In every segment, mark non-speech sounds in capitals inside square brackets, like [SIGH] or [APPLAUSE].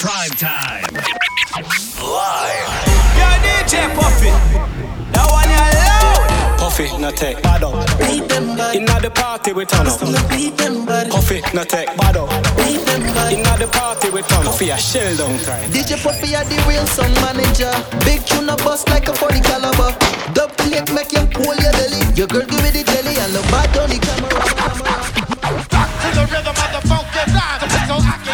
Prime time. Live. Yo, DJ Puffy. That one you loud. Puffy, no tech, bad up. Beat them bad. Inna the party we turn up. Beat them bad. Puffy, no tech, bad up. Beat them bad. Inna the party we turn up. Puffy a shell down. DJ Puffy a the real sound manager. Big tune a bust like a 40 caliber. Dub plate make you pull your belly. Your girl give me the jelly and the bad on the camera. To the rhythm of the funky sound.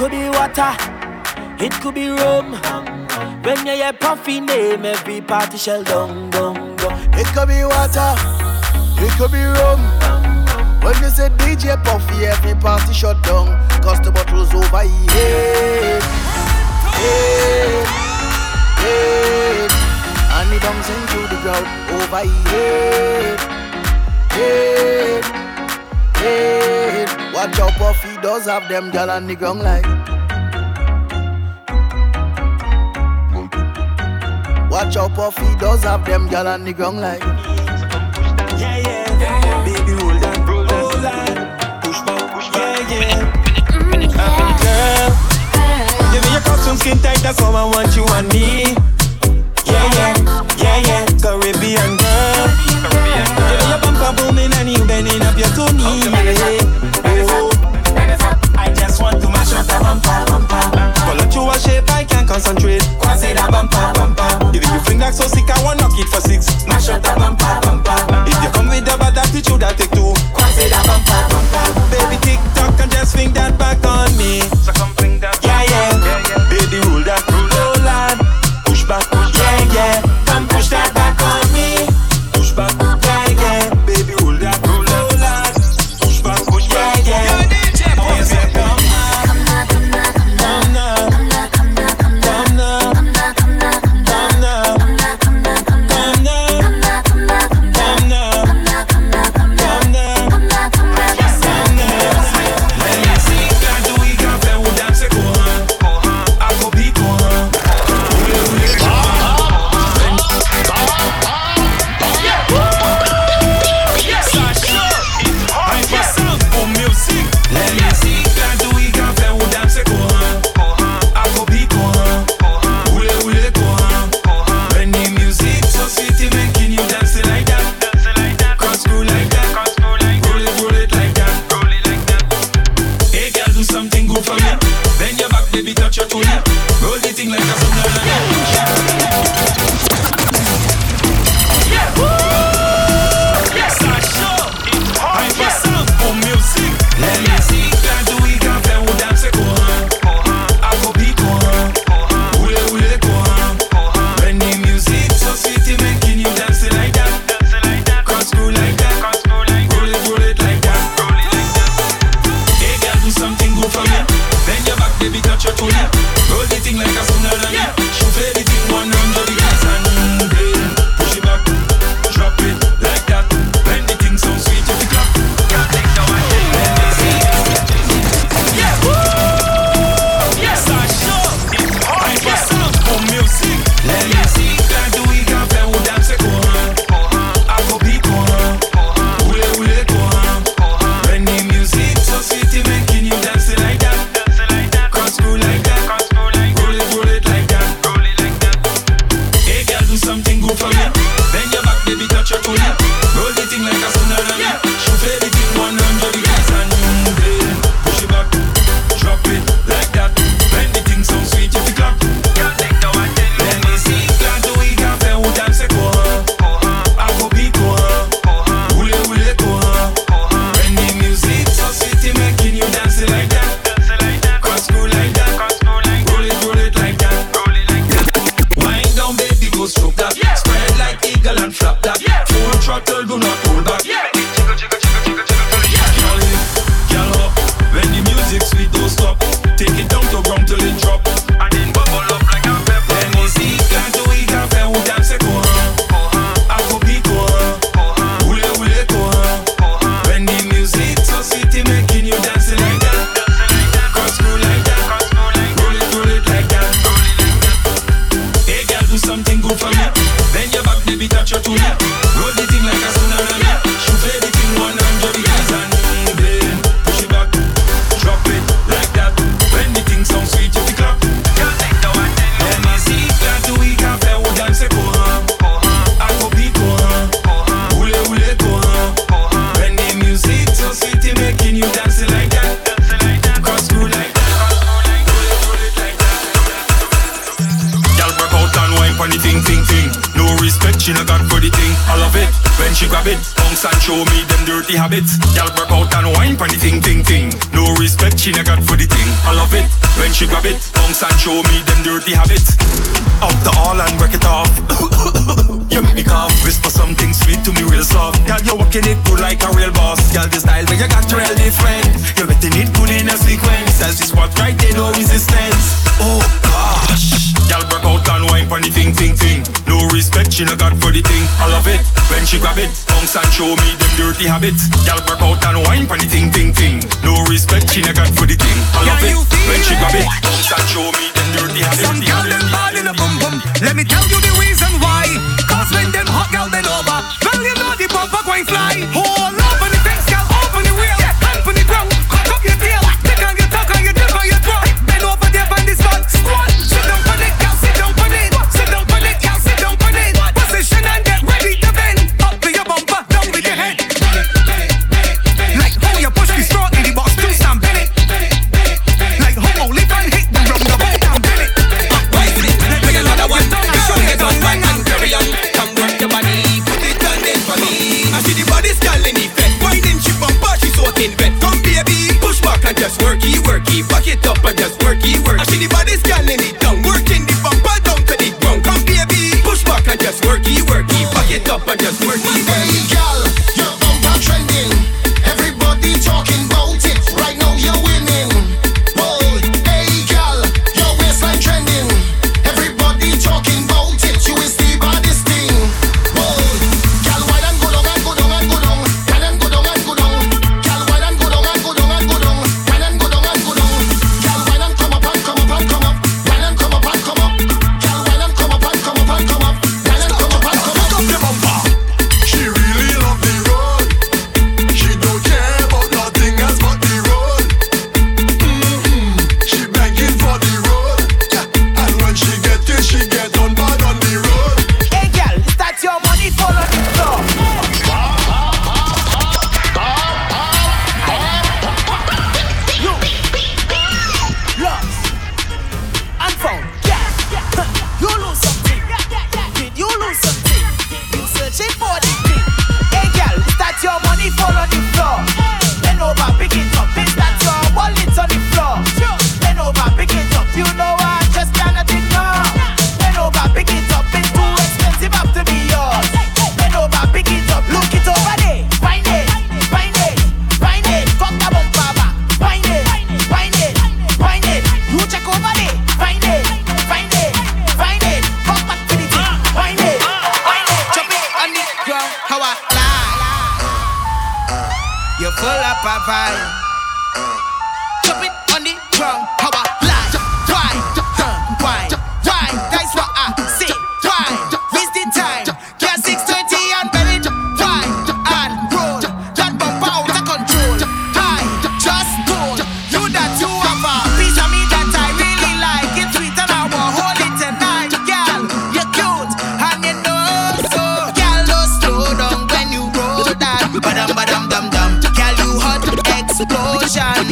could be water, it could be rum. When you hear puffy name, every party shall down, down, down. It could be water, it could be rum. When you say DJ Puffy, every party shut down. Cause the bottle's over, yeah. Yeah. Yeah. And he bouncing into the crowd over, yeah. Yeah. Hey, watch out, Puffy does have them gal on the ground like. Watch out, Puffy does have them gal on the ground like. Yeah, yeah, baby, hold on, hold on, push back, push yeah, yeah. Mm, yeah. Girl, give me your costume skin tight, that's all I want you and me. Dirty habit. Y'all work out and whine for the ting ting ting. No respect she never got for the thing. I love it when she grab it. Bounce and show me them dirty habits. Up the all and break it off. [COUGHS] you make me cough. Whisper something sweet to me real soft. Girl, you're working it good like a real boss. Girl, this style where you got real different. You betting it good in a sequence. As this what right, they no resistance. Oh gosh and wine for the thing, thing, thing. No respect, she no got for the thing. I love it when she grab it. Bounce and show me them dirty habits. Y'all work out and wine for the thing, thing, thing. No respect, she no got for the thing. I love it when she grab it. Bounce and show me them dirty habits. Some girl them ball in a bum bum. Let me tell you the reason why. Cause when them hot girl then over, well you know the bumper going fly. Hold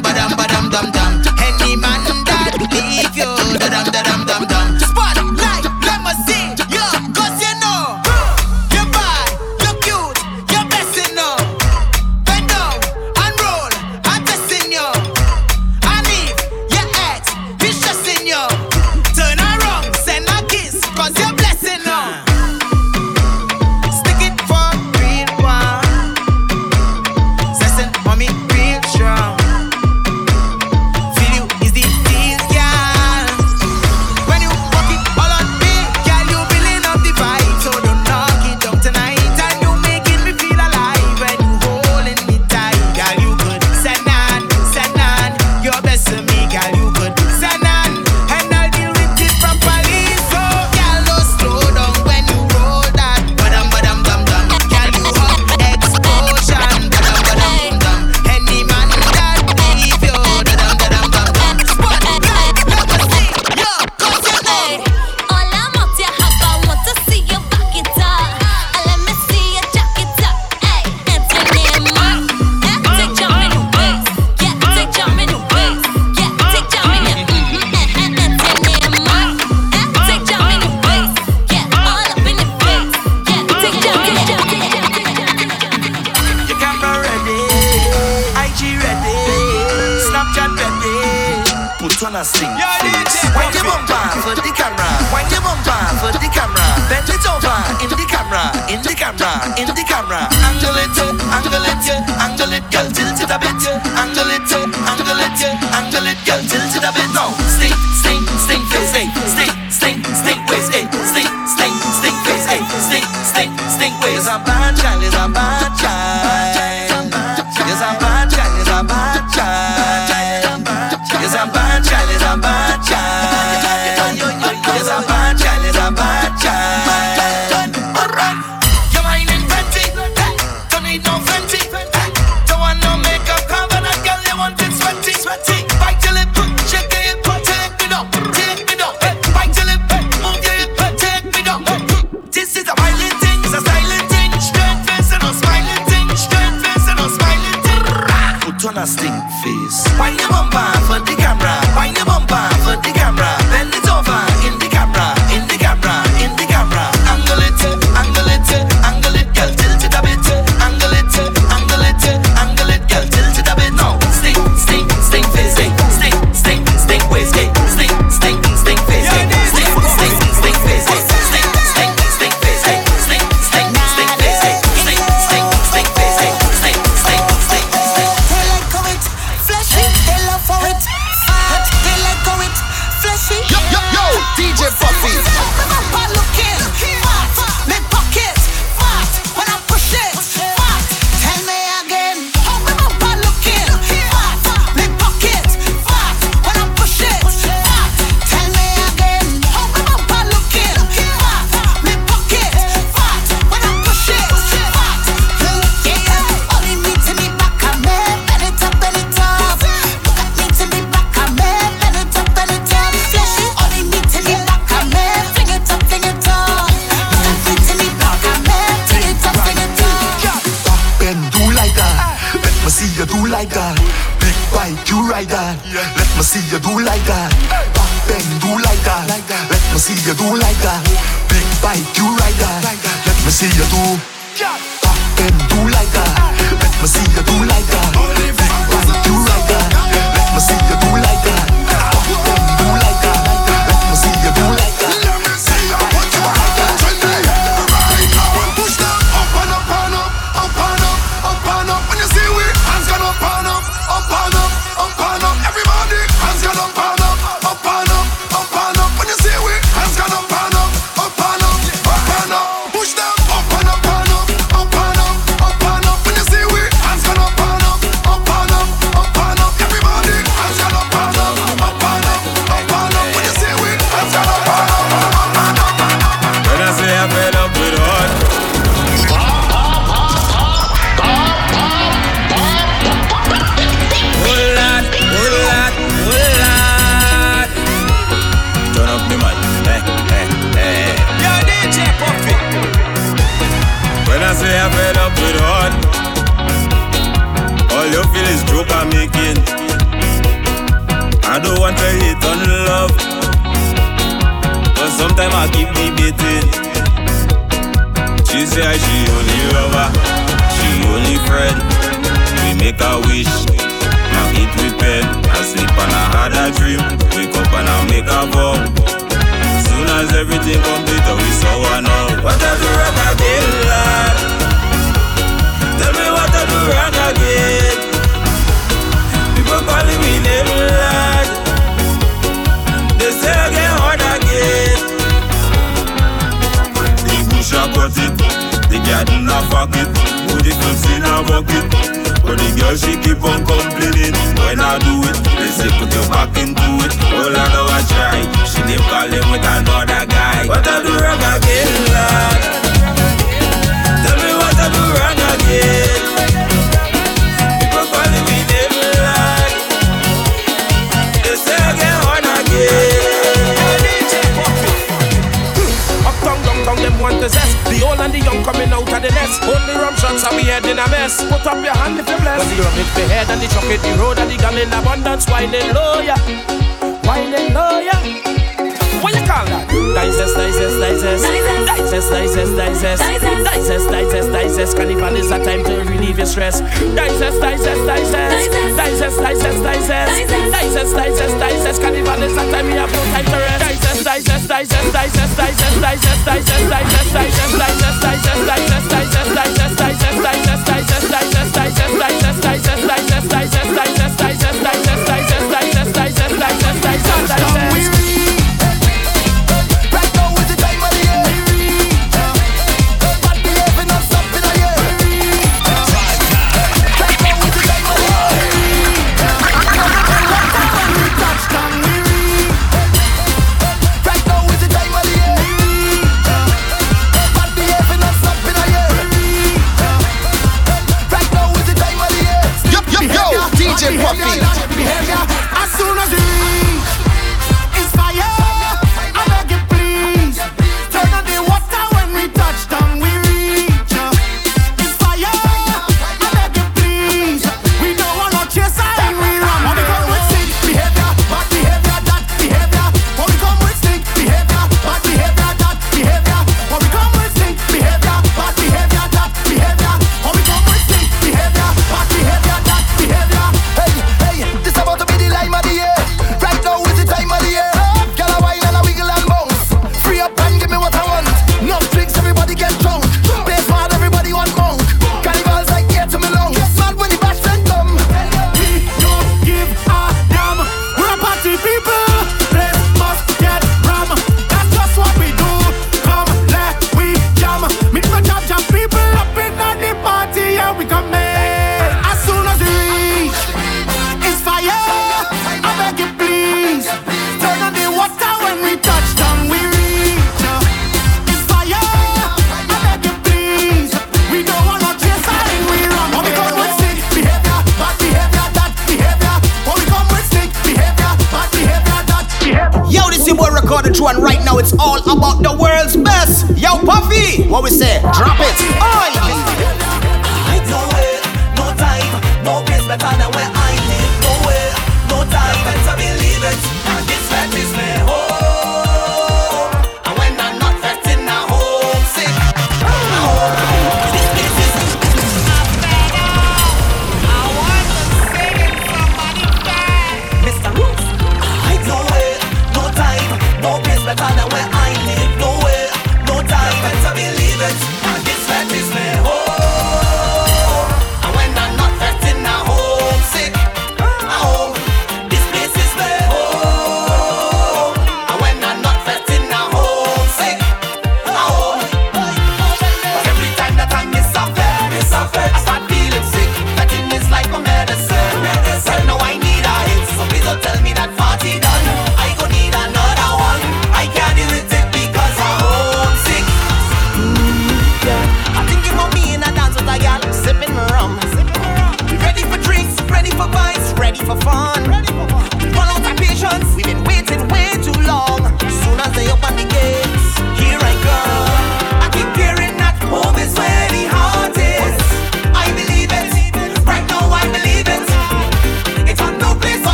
badam, badam. Angelita, Angelita, Angelita, Angelita. do like that. Big bike, you ride that. Let me see you do like that. Back bend, do like that. Let me see you do like that. Big bike, you ride that. Let me see you do. Back bend, do like that. Let me see you do like that. Big rock it. Do the club scene, I walk it. But the girl, she keep on complaining. When I do it, they say put your back into it. All I know I try. She keep calling with another guy. What I do wrong again, lad? Tell me what I do wrong again. old and the young coming out of the nest. Only rum shots and we head in a mess. Put up your hand if you're blessed. When the rum hit the head and the chuck hit the road and the gun in abundance, whining low, yeah. Whining low, yeah. What you call that? Digest, digest, digest. Digest, digest, digest. Digest, digest, digest. Carnival is a time to relieve your stress. Digest, digest, digest. Digest, digest, digest. Digest, digest, digest. Carnival is a time we have no time to rest. Stop with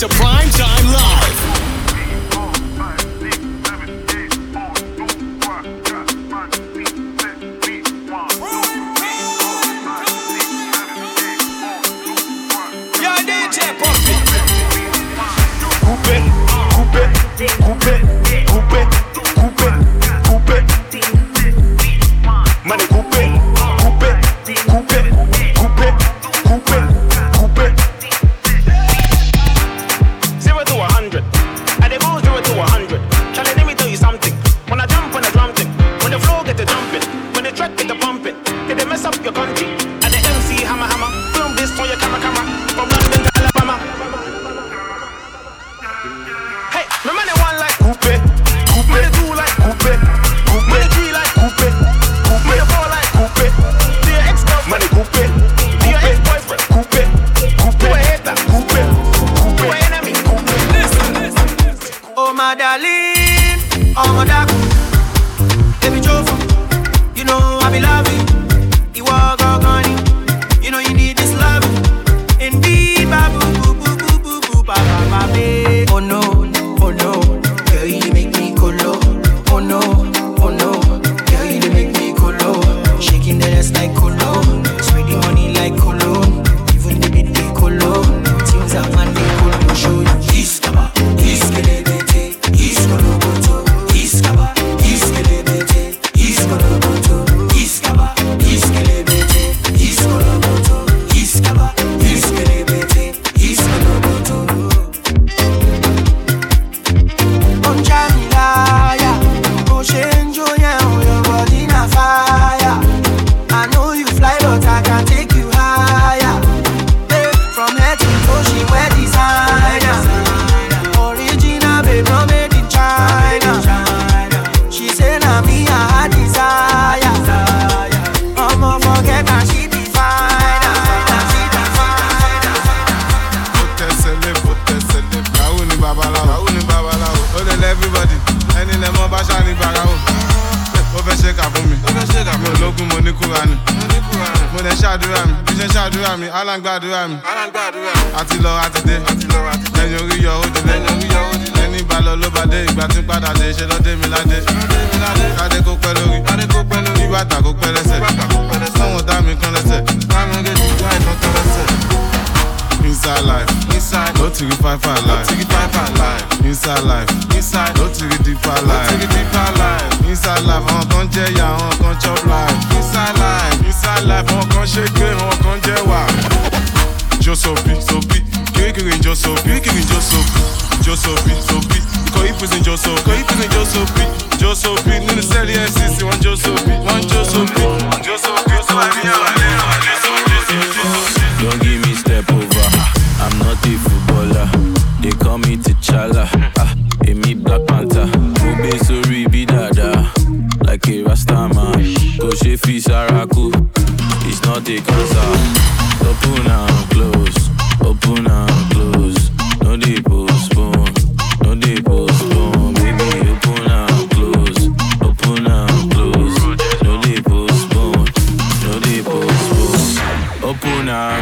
to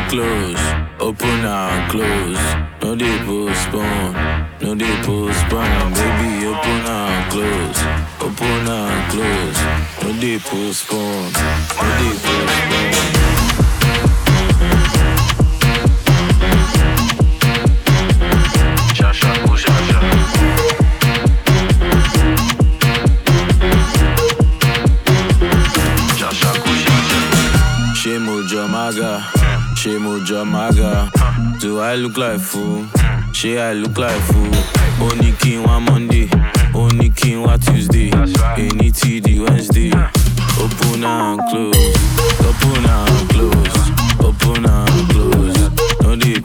close. Open and close. No dey postpone. No dey postpone. Baby, open and close. Open and close. No dey postpone. No dey postpone. She move your maga. Do I look like fool? She I look like fool. Only king one Monday. Only king one Tuesday. Any TD Wednesday. Open and close. Open and close. Open and close. No deep.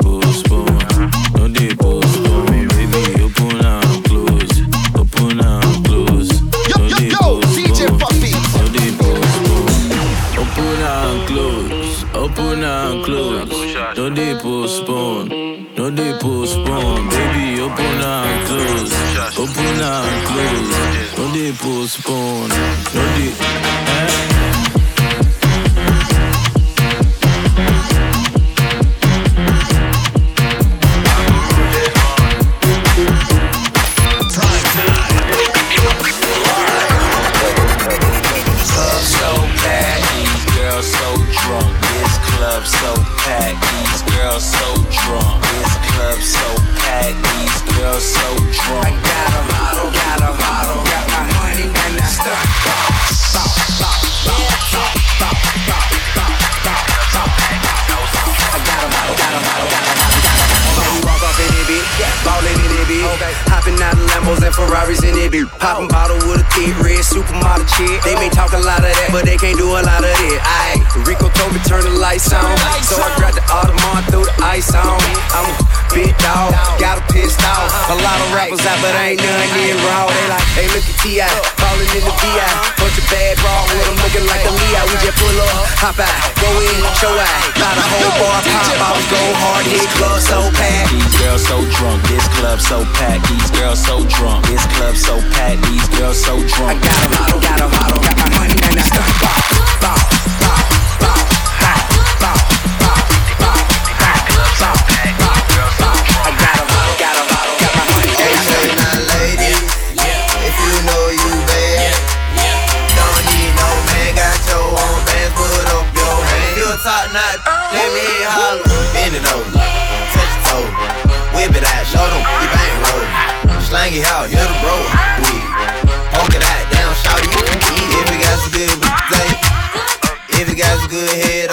No dey postpone, no dey postpone. Baby, open and close, open and close. No dey postpone, no dey. Eh? Club so packed, girls so drunk. This club so packed, these girls so drunk. I got a model, got a model, got my money and I stuck. Ballin' in it, bitch. Okay. Hoppin' out of Lambos and Ferraris in it, bitch. Poppin' bottle with a thick red supermodel chick. They may talk a lot of that, but they can't do a lot of it. Aight. Rico told me turn the lights on. So I grabbed the Audemars, threw the ice on. I'm a big dog, got a pissed off. A lot of rappers out, but ain't none near raw. They like, hey, look at T.I. Falling in the VI. Bunch of bad bras with them looking like a Leo. We just pull up, hop out, go in, show out. Got a whole bar pop out, go hard, hit club so packed. These girls so drunk, this club so packed. These girls so drunk, this club so packed. These girls so drunk. I got a model, got a model, got my money and I stuck. Bop, bop, bop, it over, touch your toe, whip it out, show them you bang roll. Slang it out, you're the bro. Poke it out, down, shout eat. If you got some good say, if you got some good head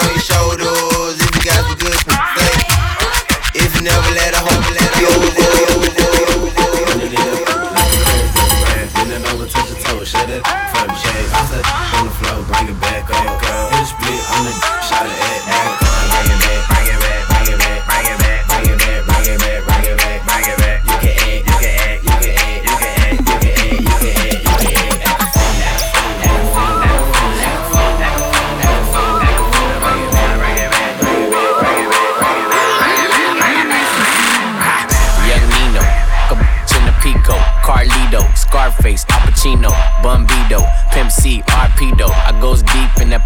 Pacino, Bumbido, Pimp C, Arpedo. I goes deep in that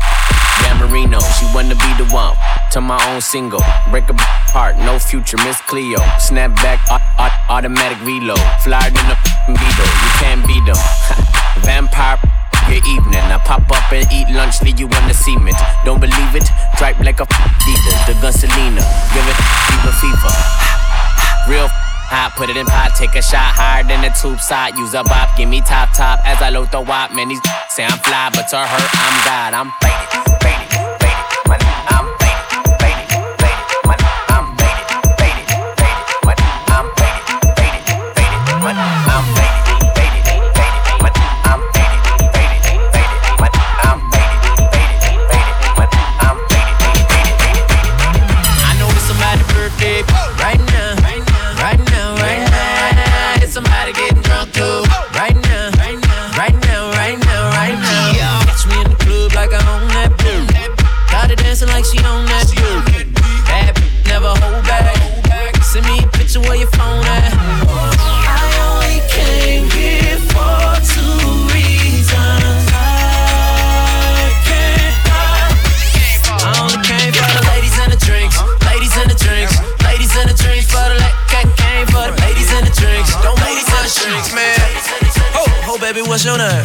Dan. She wanna be the one to my own single. Break a heart, no future, Miss Cleo. Snap back, au- au- automatic reload. Flyer than a Beetle, you can't beat them. [LAUGHS] Vampire. Your evening, I pop up and eat lunch, leave you on the cement. Don't believe it? Tripe like a leader, the gun Selena. Give it fever, fever. [LAUGHS] Real hot, put it in pot, take a shot higher than the tube side. Use a bop, give me top top as I load the wop. Man, these say I'm fly, but to her, I'm God. I'm faded, faded, faded. Money, I'm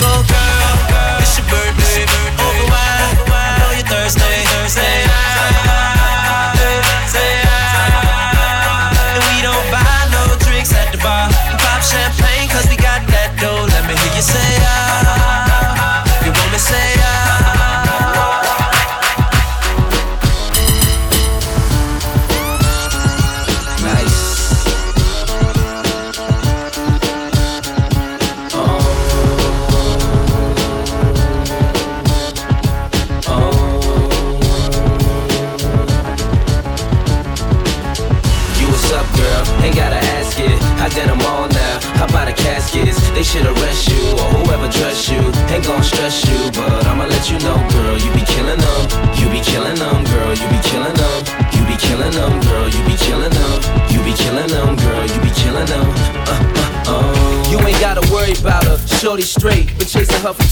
oh, baby, what's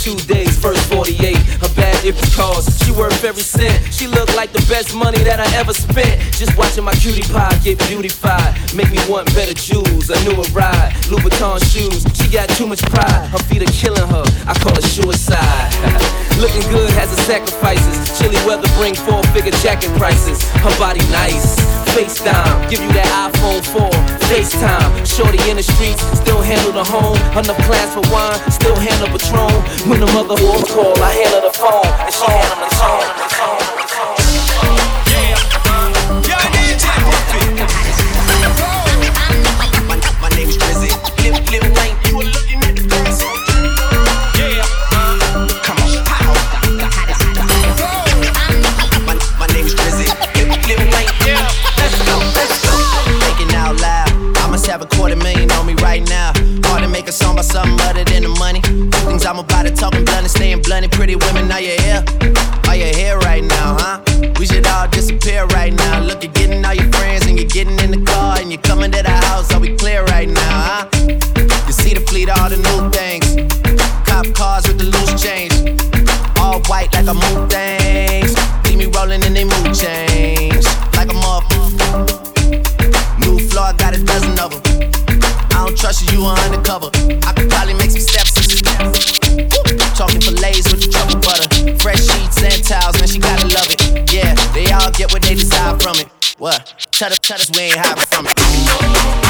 two days. First 48. Her bad if cause she worth every cent. She look like the best money that I ever spent. Just watching my cutie pie get beautified. Make me want better jewels. A newer ride. Louboutin shoes. She got too much pride. Her feet are killing her. I call it suicide. [LAUGHS] Looking good has its sacrifices. Chilly weather bring four figure jacket prices. Her body nice. Face down. Give you that iPhone 4. FaceTime. Shorty in the streets. Still handle the home. Enough plans for wine. Still handle Patron. When the mother whore call, I handle the phone. And she handle the tone. My name's Drizzy. Lip, lip, things. See me rolling in they mood change. Like a motherfucker. New floor, I got a dozen of them. I don't trust you, you are undercover. I could probably make some steps. Talking fillets with the truffle butter. Fresh sheets and towels, man, she gotta love it. Yeah, they all get what they desire from it. What? Tell us, tell us we ain't hiding from it.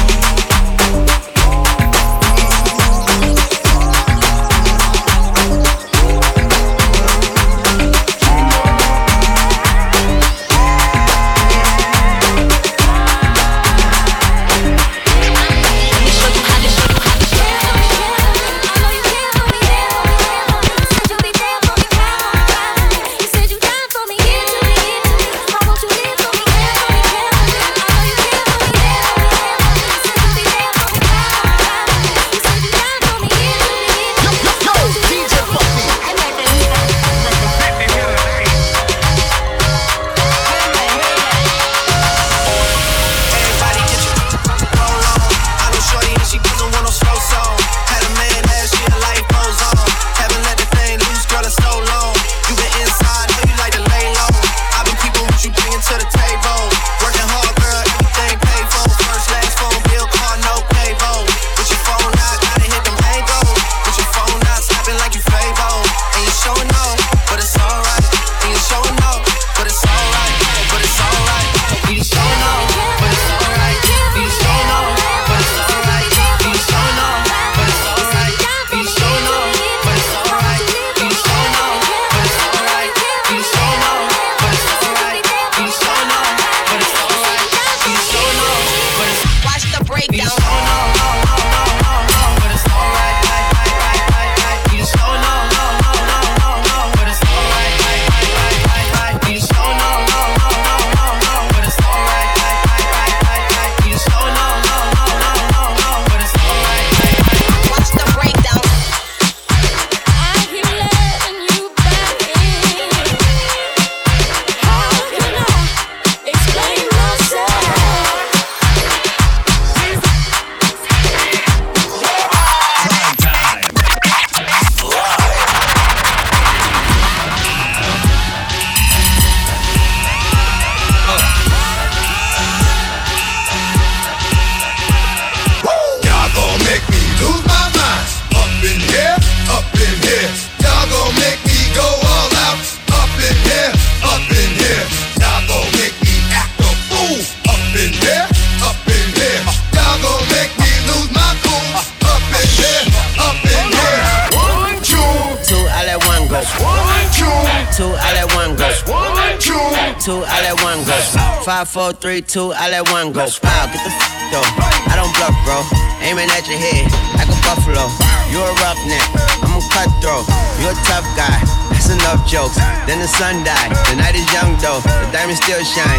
I let one go. Wow, get the f though. I don't bluff, bro. Aiming at your head like a buffalo. You're a roughneck, I'm a cutthroat. You're a tough guy. That's enough jokes. Then the sun died. The night is young though. The diamond still shine.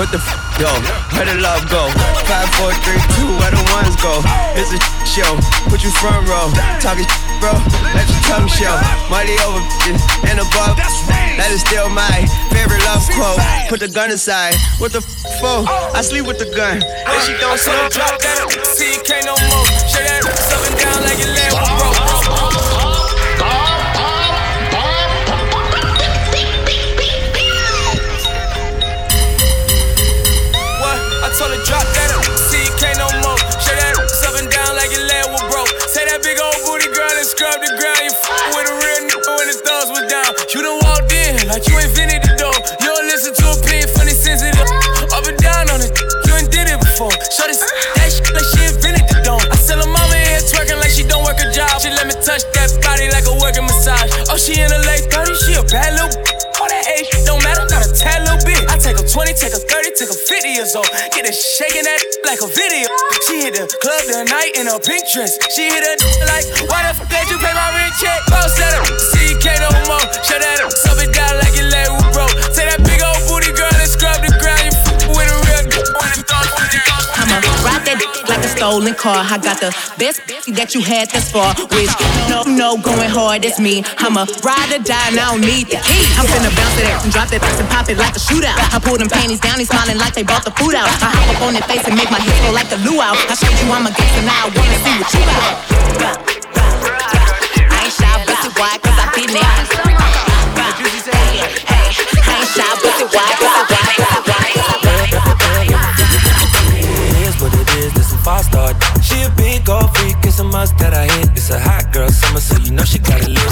What the f yo? Where the love go? Five, four, three, two. Where the ones go? It's a show. Put you front row. Talking bro. Let your tongue show. Money over and above. That is still my favorite love quote. Put the gun aside. What the f for? Oh. I sleep with the gun. And she don't say drop that see can't no more. Shake that up and down like your leg touch that body like a working massage. Oh, she in her late 30s, she a bad little. All that age don't matter, not a tad little bit. I take her 20, take her 30, take her 50 years old. Get her shaking that like a video. She hit the club the night in a pink dress. She hit a like, why the fuck did you pay my rent check? Up, see you can't no more. Shut that up, sub it down like your leg was broke. Stolen car. I got the best that you had thus far. Which no, no, going hard, it's me. I'ma ride or die, and I don't need the key. I'm finna bounce it and drop that ass and pop it like a shootout. I pull them panties down, they smiling like they bought the food out. I hop up on their face and make my hips go like a luau. I showed you I'm a gangster, now I wanna see what you got. I ain't shy, it wide, cause I been there. Hey, hey, I ain't shy, wide, bust freak, it's a must that I hit. It's a hot girl summer, so you know she got it lit.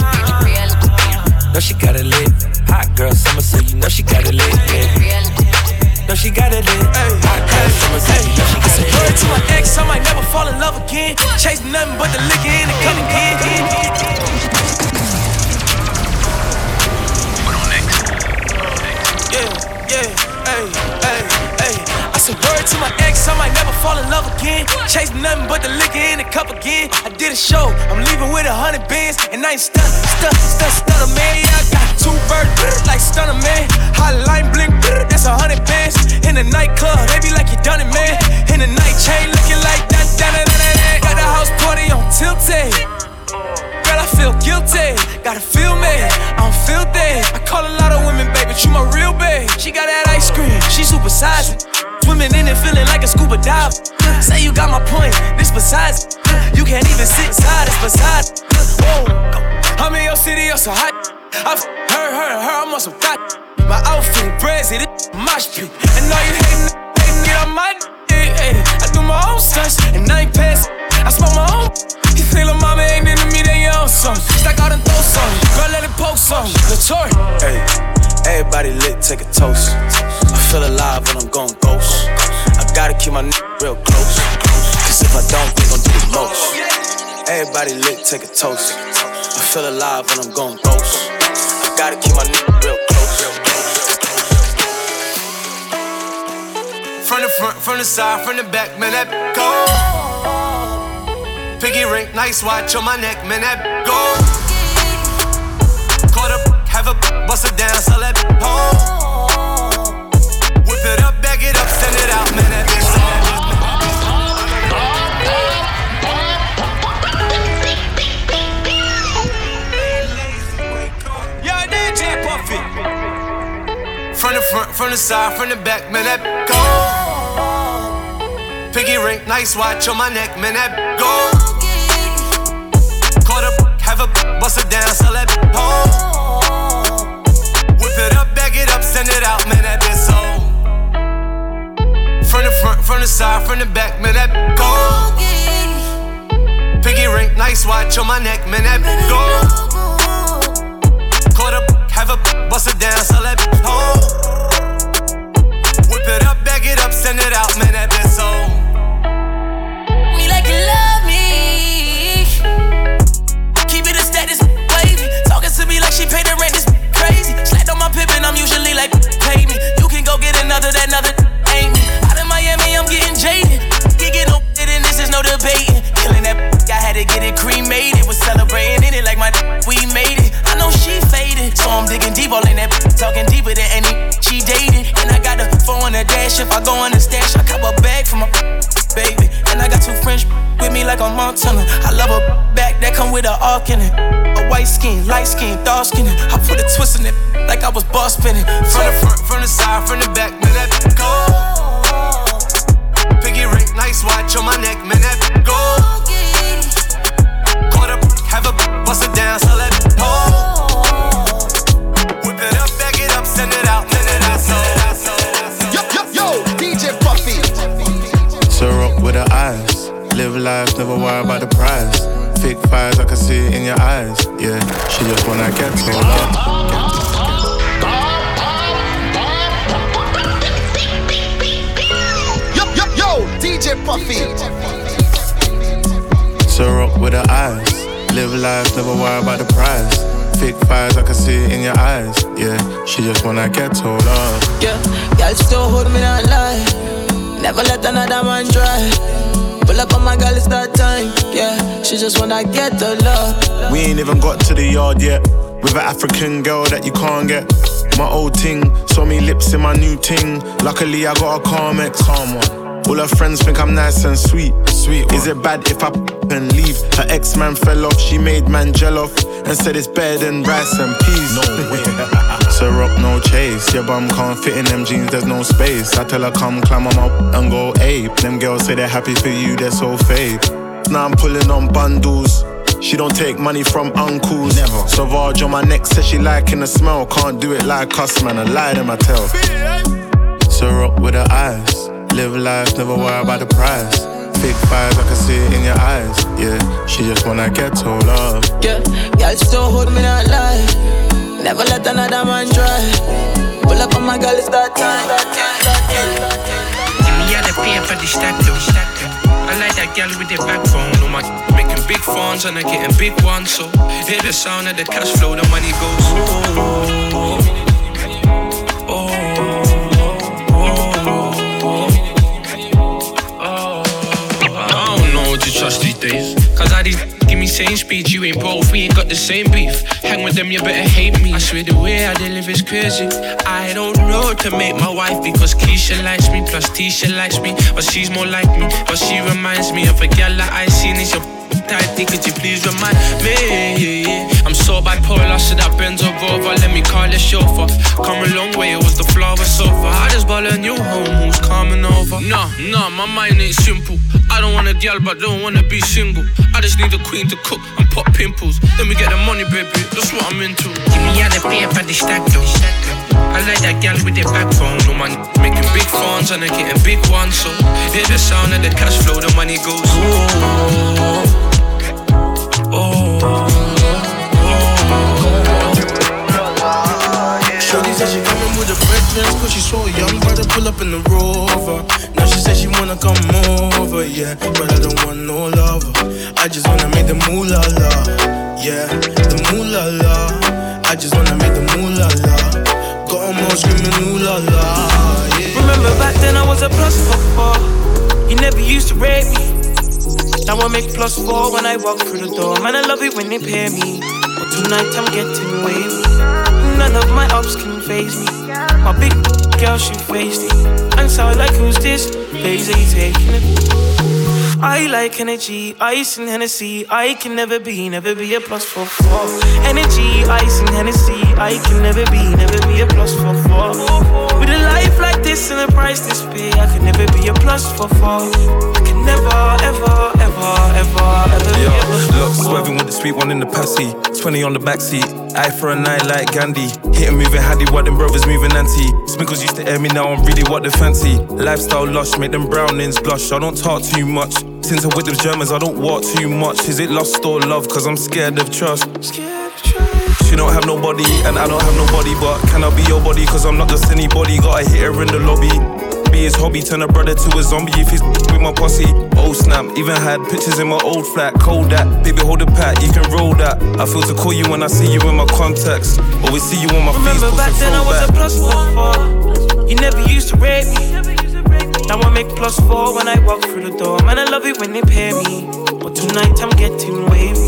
Know she got it lit. Hot girl summer, so you know she got it lit. Yeah. Know she got it lit. Hot girl summer, so you know she got it lit. to my ex, I might never fall in love again. Chase nothing but the liquor in the cup again. Yeah, yeah, hey, hey, hey. I word to my ex, I might never fall in love again. Chase nothing but the liquor in the cup again. I did a show, I'm leaving with a hundred bands, and I ain't stunt, stunt, stunt, stunner man. Yeah, I got two birds like stunner man. Hotline Bling, that's a hundred bands. In the nightclub, they like you done it, man. In the night chain, looking like that, that, that, that, that. Got the house party on tilted. Girl, I feel guilty. Gotta feel me. I don't feel that. I call a lot of women, baby, you my real babe. She got that ice cream. She super size. Swimming in it, feeling like a scuba dive. Say you got my point. This besides. You can't even sit inside. It's beside. Whoa. I'm in your city, you're so hot. I've heard, heard, heard. I'm on some thought. My outfit, brazy, this mosh pit. And all you hating, hating it on my dick. I do my own stunts, and I ain't pass. I smoke my own. You feel like mama ain't into me, then you own some. Stack out and throw some. Girl, let it poke some. Latour. Hey, everybody lit, take a toast. I feel alive when I'm going ghost. I gotta keep my n- real close. Cause if I don't, they gon' do the most. Everybody lit, take a toast. I feel alive when I'm going ghost. I gotta keep my n- real close. From the front, from the side, from the back, man, that go. Piggy ring, nice watch on my neck, man, that go. Bust it down, so let home. Whip it up, bag it up, send it out, man, that bitch. Yeah, DJ Puffy. From the front, from the side, from the back, man, that go. Piggy ring, nice watch on my neck, man, that go. Caught up, have a bust it down, so let home. From the back, man, that go. Piggy ring, nice watch on my neck, man, that go. Caught up, have a bust it down, so let home. Whip it up, bag it up, send it out, man, that bitch so. Me like you love me. Keep it a status, wavy. Talking to me like she paid the rent, this crazy. Slapped on my pippin', I'm usually like, pay me. You can go get another, that another I'm getting jaded. You get no it and this is no debating. Killing that, I had to get it cremated. Was celebrating in it like my we made it. I know she faded, so I'm digging deep all in that. Talking deeper than any she dated. And I got a phone on the dash. If I go on the stash, I cop a bag for my baby. And I got two French with me like a Montana. I love a back that come with a arc in it. A white skin, light skin, dark skin. I put a twist in it like I was boss spinning. From the front, from the side, from the back, man, that nice watch on my neck, man, that go. Caught up, have a bust it down, so let home. Whip it up, bag it up, send it out, man, that so. Yo, yo, yo, DJ Puffy. Rock with her eyes. Live life, never worry about the prize. Fake fires, I can see it in your eyes. Yeah, she just wanna get told. Get, Puffy. So rock with her eyes. Live life, never worry about the price. Fake fires, I can see it in your eyes. Yeah, she just wanna get told off. Yeah, girl still hold me not lie. Never let another man dry. Pull up on my girl, it's that time. Yeah, she just wanna get the love. We ain't even got to the yard yet. With an African girl that you can't get. My old ting, saw me lips in my new ting. Luckily, I got a calm ex. Calm one. All her friends think I'm nice and sweet. Sweet. Is it bad if I and leave? Her ex man fell off, she made man gel off and said it's better than rice and peas. No way. [LAUGHS] so rock no chase. Your bum can't fit in them jeans, there's no space. I tell her come climb on my and go ape. Them girls say they're happy for you, they're so fake. Now I'm pulling on bundles. She don't take money from uncles. Never. Sauvage on my neck says she liking the smell. Can't do it like us, man. I lie them I tell. So rock with her eyes. Live life, never worry about the price. Fake fires, I can see it in your eyes. Yeah, she just wanna get told off. Yeah, girl still hold me not lie. Never let another man dry. Pull up on my girl, it's that time. Give me all the pay for the stack though. I like that girl with the backbone. No my making big funds and I getting big ones. So hear the sound of the cash flow, the money goes. Oh, Cause all these give me same speech, you ain't both, we ain't got the same beef. Hang with them, you better hate me. I swear the way I live is crazy. I don't know to make my wife because Keisha likes me, plus Tisha likes me, but she's more like me. But she reminds me of a girl that I seen is your tighty, could you please remind me? I'm so bipolar, so that bends over, over, let me call the chauffeur. Come a long way, it was the flower sofa. I just bought a new home, who's coming over? Nah, nah, my mind ain't simple. I don't want a girl, but don't wanna be single. I just need a queen to cook and pop pimples. Let me get the money, baby, that's what I'm into. Give me all the pay for the stack, though. I like that girl with the backbone. No man making big funds and I getting big ones. So hear the sound of the cash flow, the money goes. Shorty said she coming with her friends Cause she saw a young brother pull up in the rover Now she said she wanna come over, yeah But I don't want no lover I just wanna make the moolah la Yeah, the moolah la I just wanna make the moolah la Got 'em all screaming ooh la la, yeah Remember back then I was a plus four. You never used to rate me. Now I make plus four when I walk through the door. Man, I love it when they pay me. But tonight I'm getting wavy. None of my ups can phase me. My big girl, she faced it. And so like, who's this? Lazy taking it. I like energy, ice and Hennessy. I can never be, never be a plus for four. Energy, ice and Hennessy. I can never be, never be a plus for four. With a life like this and a price this big, I can never be a plus for four. I can never, ever, ever, ever, ever Yo, be a plus for look, swerving with the sweet one in the passy. 20 on the backseat. Eye for a night like Gandhi. Hitting moving handy, what them brothers moving anti. Sminkles used to air me, now I'm really what they fancy. Lifestyle lush, make them brownings blush. I don't talk too much. Since I'm with them Germans, I don't walk too much. Is it lust or love? Cause I'm scared of trust. She don't have nobody, and I don't have nobody. But can I be your body? Cause I'm not just anybody. Gotta hit her in the lobby. Be his hobby, turn a brother to a zombie if he's with my posse. Oh snap, even had pictures in my old flat. Cold that, baby, hold a pat, you can roll that. I feel to call you when I see you in my contacts. Always see you on my face, Remember back then I was a plus four four. You never used to rate me. Now I make plus four when I walk through the door. Man, I love it when they pay me. But tonight I'm getting wavy.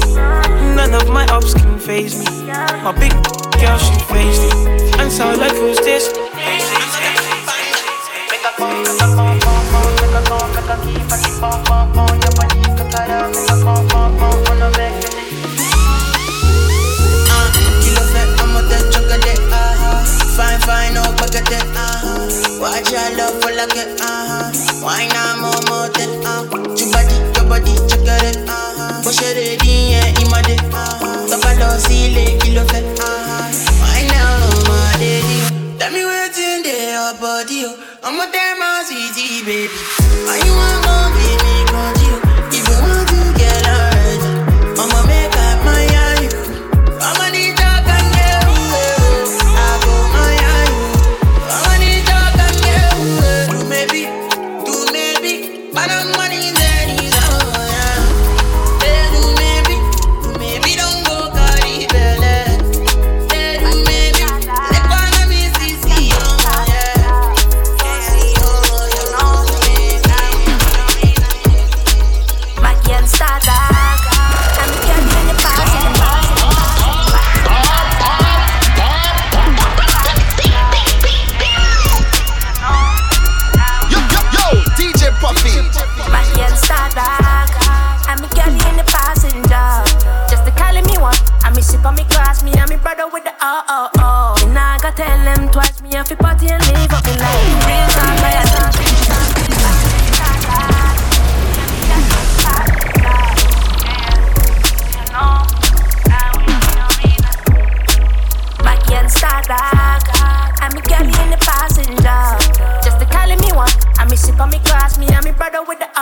None of my ups can phase me. My big girl, she faced it. And so like, who's this? Fait, I'ma take chocolate, uh-huh. Fine, fine, no baguette, uh-huh. Watch your your body, oh. I'ma tell my sweetie, baby. Why you want go,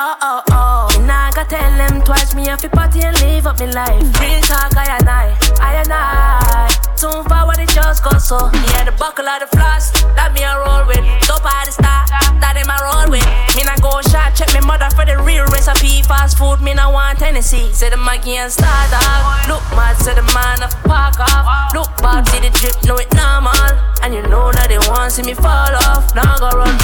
oh oh oh. And I gotta tell them twice, me have to party and live up me life. Real talk, I and I, I and I. Soon forward it just go so. Yeah, the buckle of the floss, that me a roll with. Dope out the in my with. Me not go shot, check me mother for the real recipe. Fast food, me not want Tennessee. Say the Maggie and star dog. Look mad, say the man of park off. Look back, see the drip, know it normal. And you know that they want see me fall off. Now go run.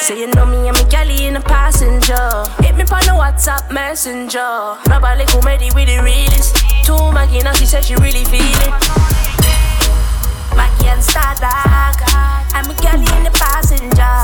Say you know me and me galley in the passenger. Hit me on the WhatsApp messenger. Nobody comedy with the realest. Two Maggie now she said she really feel it. Maggie and start dark. And me galley in the passenger.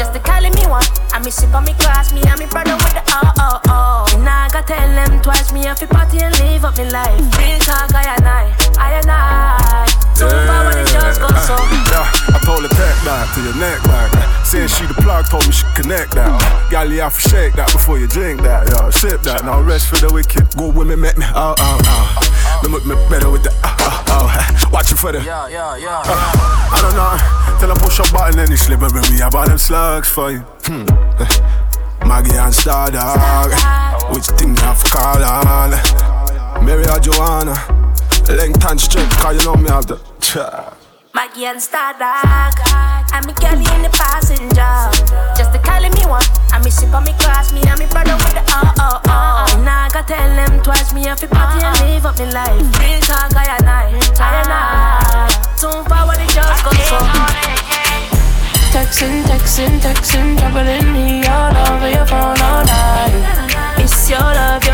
Just to call me one. And me sip on me glass, me and me brother with the oh oh oh. And I gotta tell them twice, me have to party and live up me life. Real talk, I and I, I and I. Too far when it just goes so. Yeah, I told her pack that to your neck, man. Saying she the plug, told me she connect that. Gal, you have to shake that before you drink that, yeah. Sip that, now rest for the wicked. Good women make me, oh, oh, oh. They make me better with the, oh, oh, oh. Watch it for the, Yeah, yeah, yeah. uh, I don't know. Till I push a button and it's slippery. Me, I bought them slugs for you. Hmm. [LAUGHS] Maggie and Star Dog. Which thing you have call on? Mary or Joanna? Length and strength, cause you know me have the. [LAUGHS] Maggie and star dark. I'm me girlie in the passenger. Just to callin' me one, I'm me sip on me cross, me and me brother with the uh, uh, uh. oh oh oh. Now I gotta tell them twice, me have to party and live up me life. Real talk, I and I, I and I. Soon forward it just goes so. Texting, texting, texting, troubling me all over your phone all night. It's your love.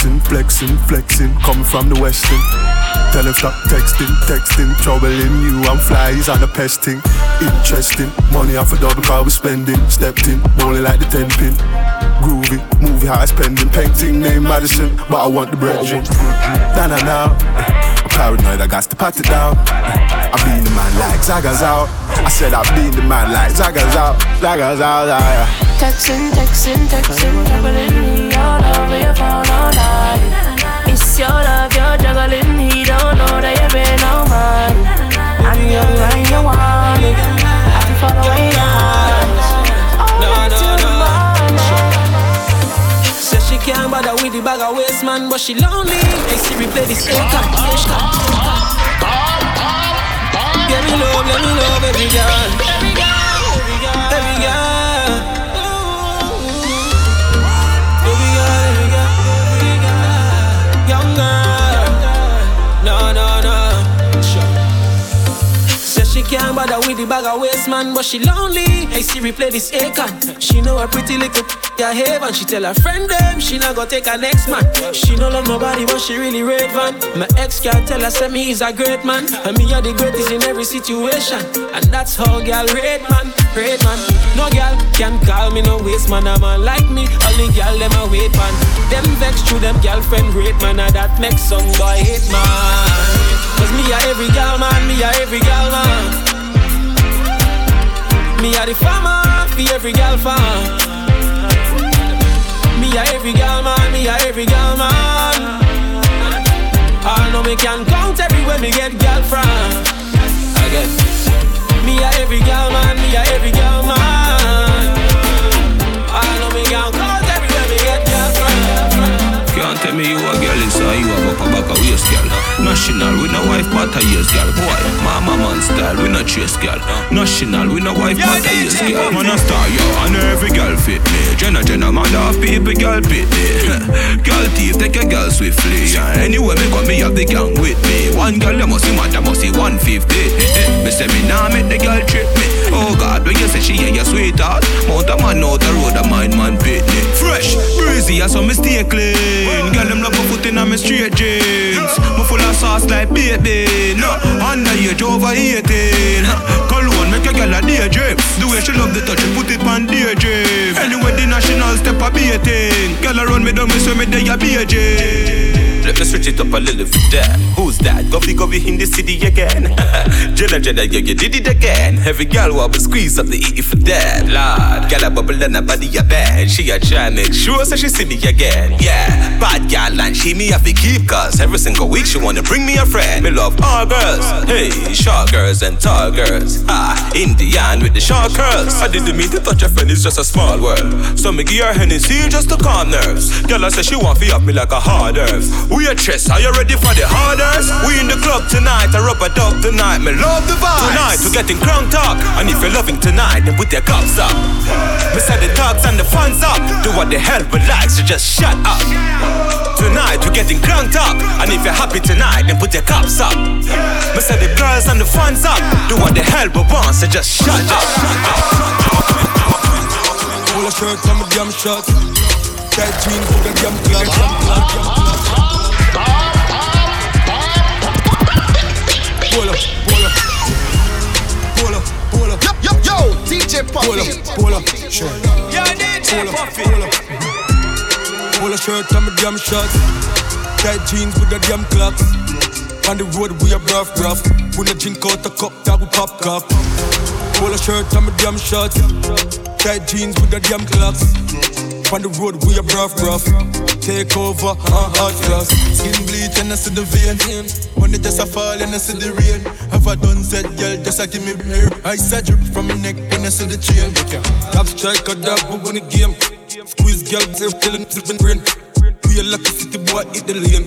Flexing, flexing, flexing, coming from the western. Tell him stop texting, texting, troubling you. I'm fly, he's on the pesting. Interesting, money off a double car we spending. Stepped in, bowling like the 10 pin. Groovy, movie high spending. Painting name Madison, but I want the bread. Nah, nah, nah. Paranoid, I got to pat it down. I been the man like Zaga's out. I said I been the man like Zaga's out. Zaga's out. Texting, texting, texting, juggling over your phone all night. It's your love, you're juggling. He don't know that you've been on mine. I'm young and you want it. I can follow in your heart. No, no, no. Says she can't bother with the bag of waste man, but she lonely. Hey Siri, play this A Let me love, let me love. Every girl, can't bother with the bag of waste man, but she lonely. Hey Siri, play this Akon. She know a pretty little ya haven. She tell her friend them she not gonna take her next man. She no love nobody, but she really rate van. My ex girl tell her say me he's a great man, and me are the greatest in every situation. And that's how girl rate man, rate man. No girl can call me no waste man. A man like me, only girl them a wait man. Them vex through them girlfriend rate man, and that makes some boy hate man. Cause me a every girl man, me a every girl man. Me a the farmer for every girl farm. Me a every girl man, me a every girl man. I know me can count everywhere me get girl from. Again. Me a every girl man, me a every girl man. I know me can count Can't tell me you a girl inside, you have a back a waist, girl. National, we no wife, but a years, girl. Boy, mama man style, we no chase, girl. National, we no wife, but a years, girl. Man a star, yo, and every girl fit me. Jenna, Jenna, man off people, girl fit me. [LAUGHS] girl thief, take a girl swiftly. Yeah. Anyway, me got me have the gang with me. One girl, they must see mad, they must see 150. [LAUGHS] me say me nah make the girl trip me. Oh God, when you say she ain't your sweetheart, mount a man out the road, a mind man pit me. Fresh, breezy, I saw me stay clean. Girl, them love a foot in my straight jeans. Me full of sauce like baby. No, under age over 18. Cologne make a girl a daydream. The way she love the touch, she put it on daydream. Anyway, the national step a baiting. Girl around me, don't me so me they a BJ. Me switch it up a little bit there. Who's that? Govy Govy in the city again. [LAUGHS] Jenna Jenna, yeah, you did it again. Every girl want to squeeze up the eat for that. Lord, girl a bubble and her body a bad. She a try make sure so she see me again. Yeah, bad girl and she me have to keep cause every single week she wanna bring me a friend. Me love all girls. Hey, short girls and tall girls. Ah, Indian with the short curls. I didn't mean to touch a friend, it's just a small world. So me give her Hennessy just to calm nerves. Girl I say she want to up me like a hard earth. We a chess, are you ready for the hardest? We in the club tonight, I rub a dub tonight. Me love the vibe. Tonight we're getting cranked up, and if you're loving tonight, then put your cups up. Me say the dogs and the fun's up. Do what the hell we like, so just shut up. Tonight we're getting cranked up, and if you're happy tonight, then put your cups up. Me say the girls and the fun's up. Do what the hell we want, so just shut up. Pull a shirt on my damn shorts. Tight jeans with a damn club. Pull up, pull up. Pull up, pull up. Yo, yo, yo, DJ Puffy. Pull up, pull up. Shirt. Yeah, DJ Pull up, Puffy. pull up. Pull a shirt on my damn shorts. Tight jeans with the damn clocks. On the road we are rough, rough. We no drink out a cup that we pop cup. Pull a shirt on my damn shorts. Tight jeans with the damn clocks. On the road we are rough, rough. Take over, uh, hot glass. Skin bleach and I see the vein. When it just a fall and I see the rain. Have I done said, girl, just a give me hair. I said drip from my neck when I see the chain. Top striker, that book on the game. Squeeze girl, killing flipping brain. We a lucky city boy, lane.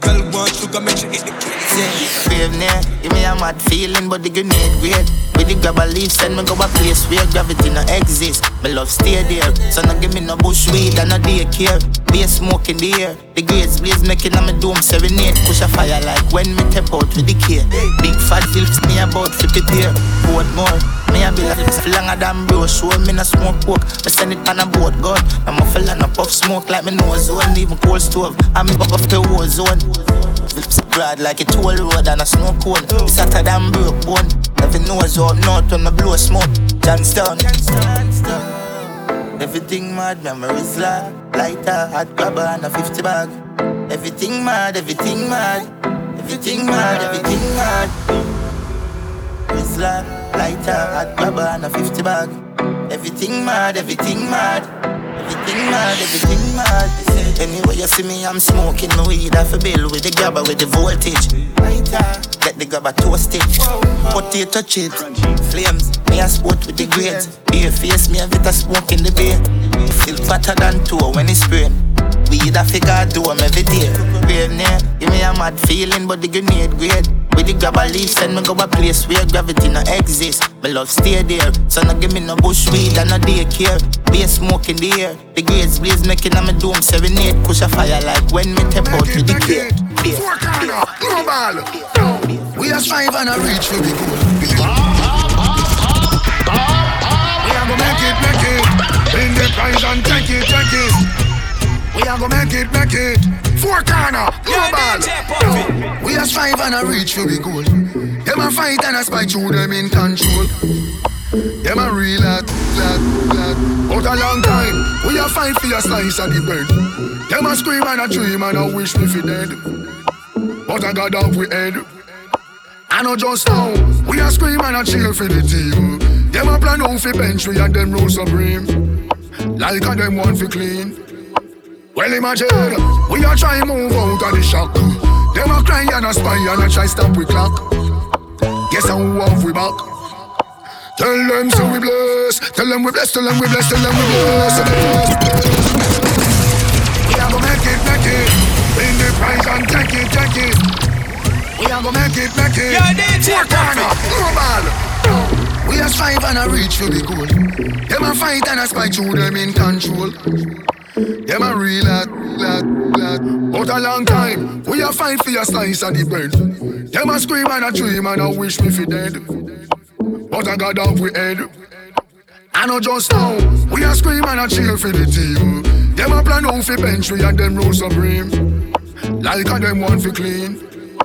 Girl want sugar, make she eat the cake. say, brave near. Give me a mad feeling, but the grenade great. With the grab a leaf, send me go a place where gravity no exist. My love stay there, so no give me no bush weed and no daycare. Be a smoke in the air. The grades blaze making on my dome serenade. Push a fire like when me tap out with the care. Big fat flips me about 50 pair. Board more. Me a bill lips longer than bro. Show me no smoke coke. Me send it on a boat gun. I'm a fella no puff smoke like me nose zone. Even cold stove. I'm off the war zone. Lips broad like a toll road and a snow cone. It's hotter than broke bone. Every nose up north when me blow smoke. Johnstown. Everything mad, memories like lighter, hot grabber and a 50 bag. Everything mad, everything mad, everything mad, everything mad. Like lighter, hot grabber and a 50 bag. Everything mad, everything mad, everything mad, everything mad. Anyway, you see me, I'm smoking my weed off a bill with the grabber with the voltage. Let the grabber toast it. Potato chips, flames. Me a sport with the grades. Beer face, me a bit of smoke in the beer. Feel fatter than two when it's spraying. Weed a figure do I'm every day. Brave near, give me a mad feeling, but the grenade grade. With the grab a leaf, send me go a place where gravity no exist. My love stay there, so no give me no bush weed and no daycare. Be a smoke in the air, the grades blaze making on my dome serenade. Push a fire like when me tap out with the care. Four corner, no ball. We are strive and a reach for the goal. We are gonna make it, make it. Win the prize and take it, take it. We are gonna make it, make it. Four corner, no ball. We are strive and a reach for the goal. Them a fight and a spy through them in control. Them a real lad, lad, lad. Out a long time, we a fight for a slice of the bread. Them a scream and a dream and a wish me fi dead. But I got off we head. I know just now, we a scream and a cheer for the team. Them a plan out fi bench we and them roll supreme. Like a them want fi clean. Well imagine, we a try move out of the shock. Them a cry and a spy and a try stop we clock. Guess how off we back. Tell them so we bless, tell them we bless, tell them we bless, tell them we bless. We are gonna make it, make it. Win the prize and take it, take it. We are gonna make it, make it. Yeah, DJ Four corner, no ball. We are strive and a reach for the goal. Them a fight and a spy through them in control. Them a real lad, lad, lad. Out a long time, we a fight for a slice of the bread. Them a scream and a dream and a wish me fi dead. But I got off we head. I know just now, we a scream and a cheer for the team. Them a plan out fi bench we and them roll supreme. Like a them want fi clean.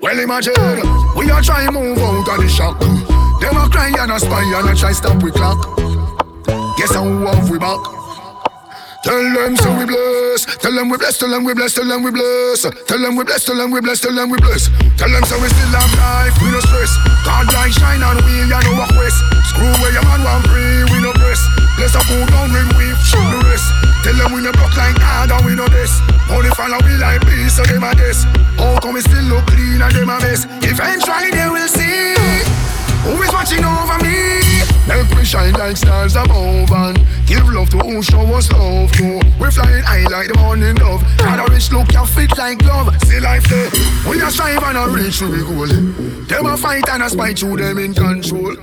Well imagine, we a try move out of the shock. Them a cry and a spy and a try stop we clock. Guess how off we back. Tell them so we bless. Tell them we bless. Tell them we bless. Tell them we bless. Tell them we bless. Tell them we bless. Tell them we bless. Tell them so we still have life. We no stress. God light shine on we and no walk west. Screw where your man want free. We no press. Bless up who down when we shoot the rest. Tell them we no block like God and we no this. Only follow we like peace so them a this. How come we still look clean and them a mess? Eventually they will see. Who is watching over me? Make we shine like stars above and give love to who show us love to. We flying high like the morning dove. Got a rich look, you fit like glove. See life there. We are strive and a reach be goal. Them a fight and a spy through them in control.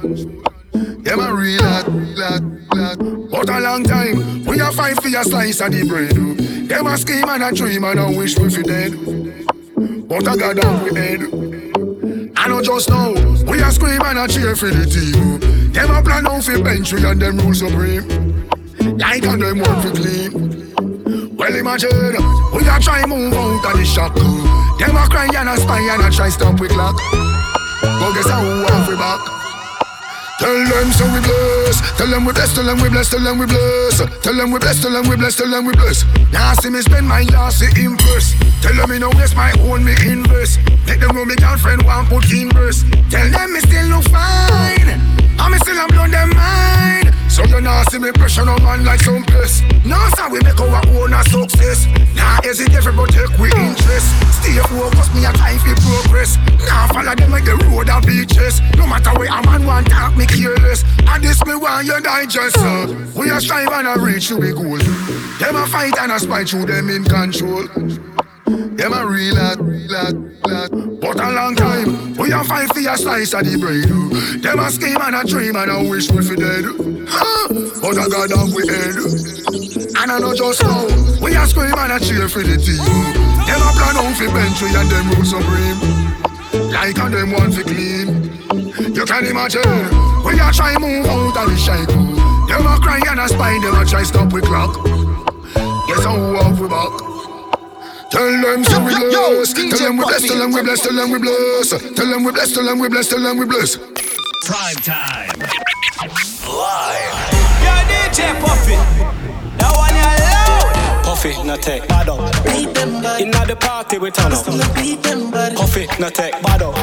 Them a real lad, lad, lad. But a long time, we a fight for a slice of the bread. Oh. Them a scheme and a dream and a wish we fi dead. But I got down we head. I know just now, we a scream and a cheer for the team. Them a plan out fi bench we and them rule supreme. Like and them want fi clean. Well imagine, we a try move out of the shock. Them a cry and a spy and a try stop we clock. But guess how fi back? Tell them so we bless. Tell them we bless. Tell them we bless. Tell them we bless. Tell them we bless. Tell them we bless. Tell them we bless. Now see me spend my last to impress. Tell them me no waste my own me invest. Let them know me girlfriend want put in verse. Tell them me still look fine. And me still am blow them mind. So you nah see me pressure no man like some piss. Now sir we make our own a success. Nah hesitate but take we interest. Stay focused me a time for progress. Now follow them like the road and beaches. No matter where a man want talk me careless. And this me want you digest. Uh. We a strive and a reach to be goal. Them a fight and a spy through them in control. Them a real hot, real hot, real hot. But a long time, we a fight for a slice of the bread. Them a scheme and a dream and a wish we fi dead. Huh? But a God have we head. And I know just now, we a scream and a cheer for the team. Them a plan out bench we and them rule supreme. Like and them want fi clean. You can imagine, we a try move out of the cycle. Them a cry and a spine, them a try stop we clock. Guess how walk we back. Tell them say we bless. Tell them we bless. Tell them we bless. Tell them we bless. Tell them we bless. Tell them we bless. Tell them we bless. Prime time. Live. Yo, DJ Puffy. That one you loud. Puffy, no take bad up. Inna the party we turn up. Puffy, no take bad up.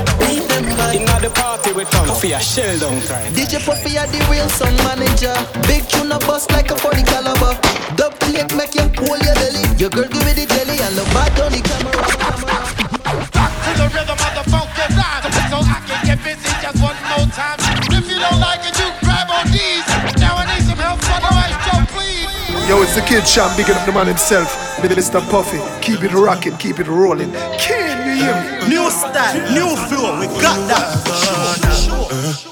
Inna the party we turn up. Puffy a shell down time. DJ Puffy are the real song manager. Big tune a bust like a 40 caliber. Dub plate make you pull your belly. Your girl give me the jelly and the bad on the camera. to the rhythm of the funky rhyme So I can get busy just one more time If you don't like it, you grab on these Yo, it's the kid champ, bigging up the man himself. Mr. Puffy, keep it rocking, keep it rolling. Can you hear me? New style, new flow, we got that. Prime time.